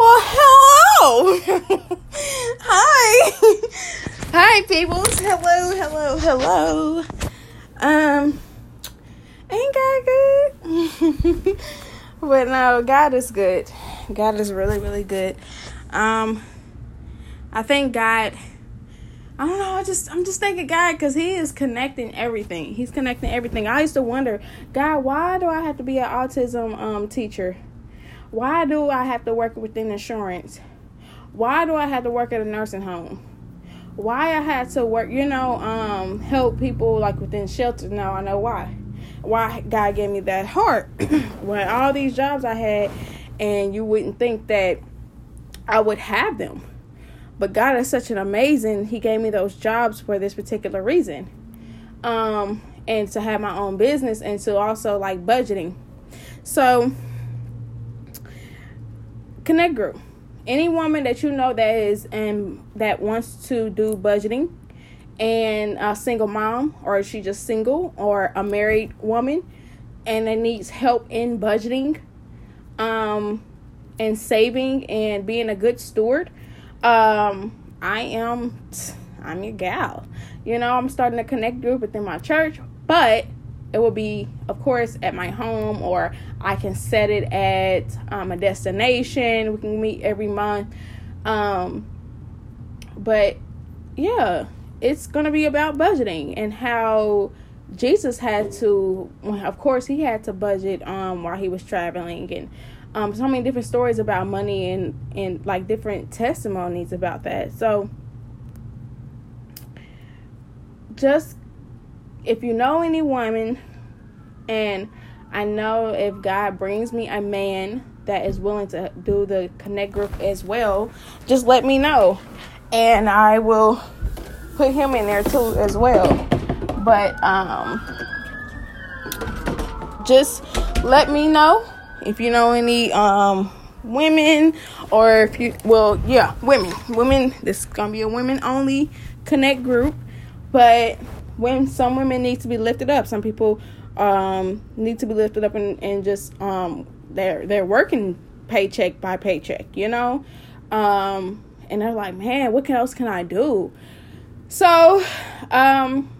Well, hello. Hi. Hi, peoples. Hello, hello, hello. Um, ain't God good? but no, God is good. God is really, really good. Um, I thank God. I don't know. I just I'm just thanking God because He is connecting everything. He's connecting everything. I used to wonder, God, why do I have to be an autism um teacher? Why do I have to work within insurance? Why do I have to work at a nursing home? Why I had to work, you know, um, help people like within shelters. Now I know why. Why God gave me that heart. when all these jobs I had, and you wouldn't think that I would have them. But God is such an amazing, He gave me those jobs for this particular reason. Um, and to have my own business and to also like budgeting. So connect group. Any woman that you know that is and that wants to do budgeting and a single mom or she just single or a married woman and that needs help in budgeting um and saving and being a good steward um i am i'm your gal you know i'm starting a connect group within my church but it will be of course at my home or i can set it at um, a destination. We can meet every month. Um, but yeah it's to be about budgeting and how jesus had to of course he had to budget um, while he was traveling and um, so many different stories about money and and like different testimonies about that. So just if you know any woman and I know if God brings me a man that is willing to do the connect group as well, just let me know. And I will put him in there too as well. But um just let me know if you know any um women or if you well yeah women women this is gonna be a women only connect group but when some women need to be lifted up. Some people um, need to be lifted up and, and just um, they're they're working paycheck by paycheck, you know, um, and they're like, man, what else can I do? So, um,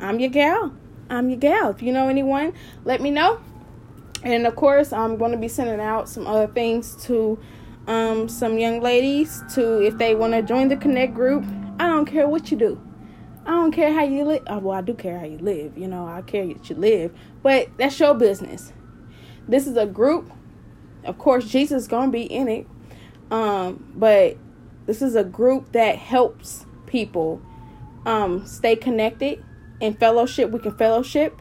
I'm your gal. I'm your gal. If you know anyone, let me know. And of course, I'm going to be sending out some other things to um, some young ladies to if they want to join the Connect group. I don't care what you do. I don't care how you live. Oh, well, I do care how you live. You know, I care that you live, but that's your business. This is a group. Of course, Jesus is gonna be in it, um, but this is a group that helps people um, stay connected in fellowship. We can fellowship,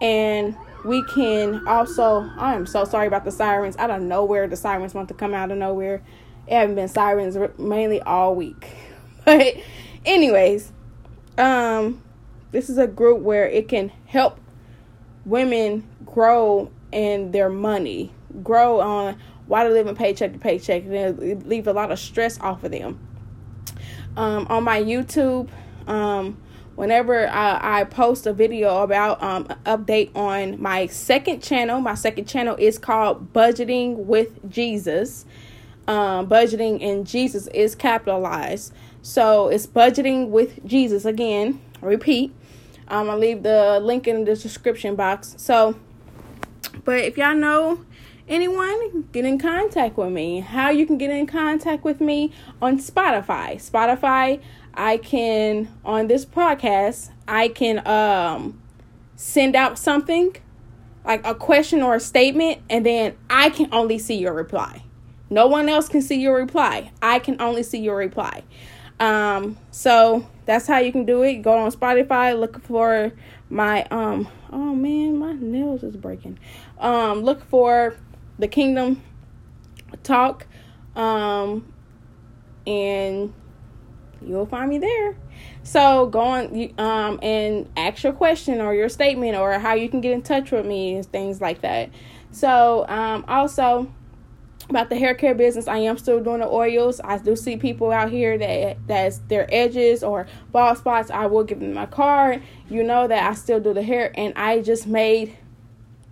and we can also. I am so sorry about the sirens. I don't know where the sirens want to come out of nowhere. It haven't been sirens mainly all week, but anyways um this is a group where it can help women grow in their money, grow on why they live in paycheck to paycheck, and leave a lot of stress off of them. Um, on my YouTube, um, whenever I, I, post a video about um, update on my second channel, my second channel is called Budgeting with Jesus. Um, budgeting in Jesus is capitalized. So it's budgeting with Jesus again. repeat. Um, I'll leave the link in the description box. So, but if y'all know anyone, get in contact with me. How you can get in contact with me on Spotify. Spotify, I can on this podcast, I can um send out something like a question or a statement, and then I can only see your reply. No one else can see your reply. I can only see your reply. Um, so that's how you can do it. Go on Spotify, look for my um oh man, my nails is breaking. Um, look for the Kingdom Talk. Um and you'll find me there. So go on um and ask your question or your statement or how you can get in touch with me and things like that. So um also about the hair care business i am still doing the oils i do see people out here that that's their edges or bald spots i will give them my card you know that i still do the hair and i just made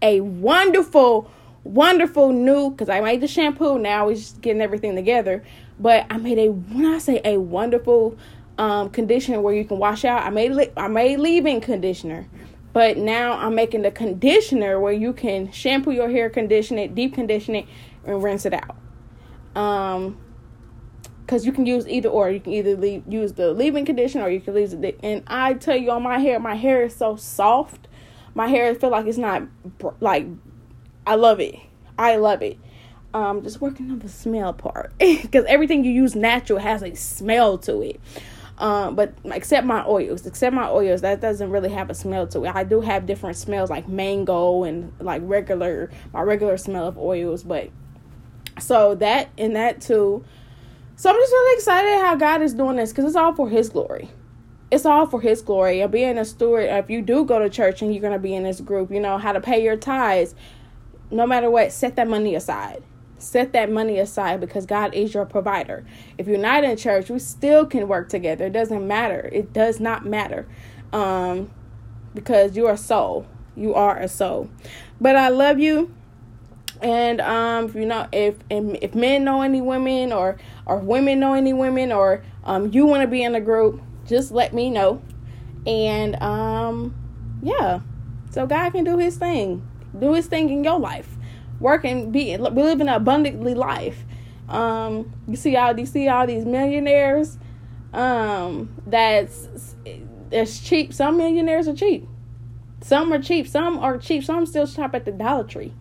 a wonderful wonderful new because I made the shampoo. Now we're just getting everything together. But I made a when I say a wonderful um, conditioner where you can wash out. I made I made leave-in conditioner, but now I'm making the conditioner where you can shampoo your hair, condition it, deep condition it, and rinse it out. Um, because you can use either or. You can either leave, use the leave-in conditioner or you can use it. And I tell you, on my hair, my hair is so soft. My hair feel like it's not like. I love it. I love it. Um, just working on the smell part because everything you use natural has a smell to it. Um, but except my oils, except my oils, that doesn't really have a smell to it. I do have different smells like mango and like regular my regular smell of oils, but so that and that too. So I'm just really excited how God is doing this because it's all for His glory. It's all for His glory. And being a steward, if you do go to church and you're gonna be in this group, you know how to pay your tithes. No matter what, set that money aside set that money aside because God is your provider. If you're not in church, we still can work together. It doesn't matter. It does not matter. Um, because you're a soul. You are a soul. But I love you. And um, if you know if if men know any women or or women know any women or um you want to be in a group, just let me know. And um yeah. So God can do his thing. Do his thing in your life work and be living an abundantly life. Um, you see all you see all these millionaires. Um, that's that's cheap. Some millionaires are cheap. Some are cheap. Some are cheap. Some still shop at the Dollar Tree.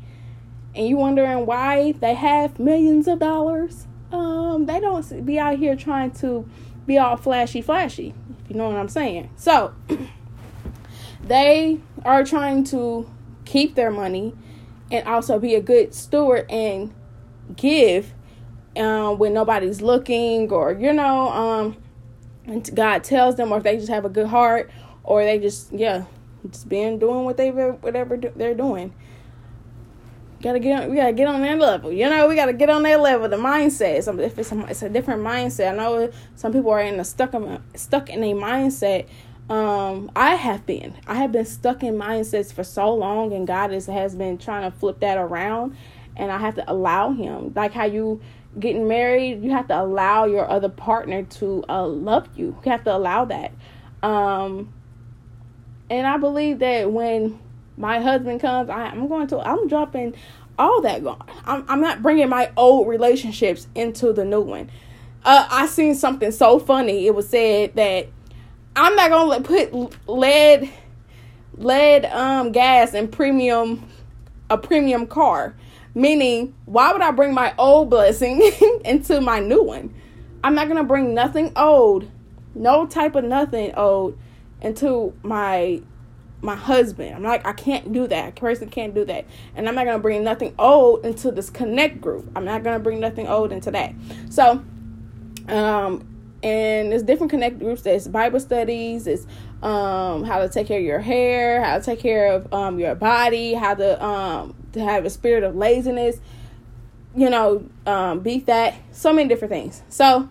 And you wondering why they have millions of dollars? Um, they don't be out here trying to be all flashy, flashy. If you know what I'm saying. So they are trying to keep their money and also be a good steward and give um, when nobody's looking or you know um, God tells them or if they just have a good heart or they just yeah just being doing what they whatever they're doing gotta get on, we gotta get on that level you know we gotta get on that level the mindset some if it's a, it's a different mindset I know some people are in a stuck stuck in a mindset um, I have been. I have been stuck in mindsets for so long, and God is, has been trying to flip that around. And I have to allow Him, like how you getting married, you have to allow your other partner to uh, love you. You have to allow that. Um, and I believe that when my husband comes, I, am going to, I'm dropping all that gone. I'm, I'm not bringing my old relationships into the new one. Uh, I seen something so funny. It was said that I'm not gonna put lead lead um gas in premium a premium car. Meaning, why would I bring my old blessing into my new one? I'm not gonna bring nothing old, no type of nothing old into my my husband. I'm like, I can't do that. A person can't do that. And I'm not gonna bring nothing old into this connect group. I'm not gonna bring nothing old into that. So um and there's different connect groups there's bible studies it's um how to take care of your hair how to take care of um your body how to um to have a spirit of laziness you know um beat that so many different things so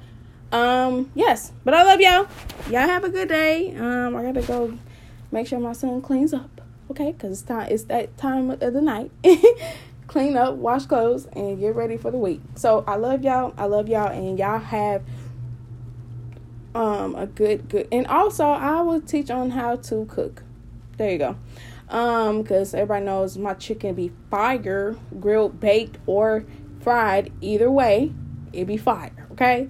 um yes but i love y'all y'all have a good day um i gotta go make sure my son cleans up okay because it's time it's that time of the night clean up wash clothes and get ready for the week so i love y'all i love y'all and y'all have um a good good and also I will teach on how to cook. There you go. Um cuz everybody knows my chicken be fire, grilled, baked or fried either way, it be fire, okay?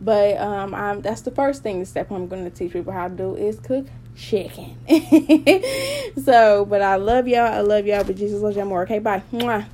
But um I'm that's the first thing the step I'm going to teach people how to do is cook chicken. so, but I love y'all. I love y'all, but Jesus loves y'all more. Okay, bye. Mwah.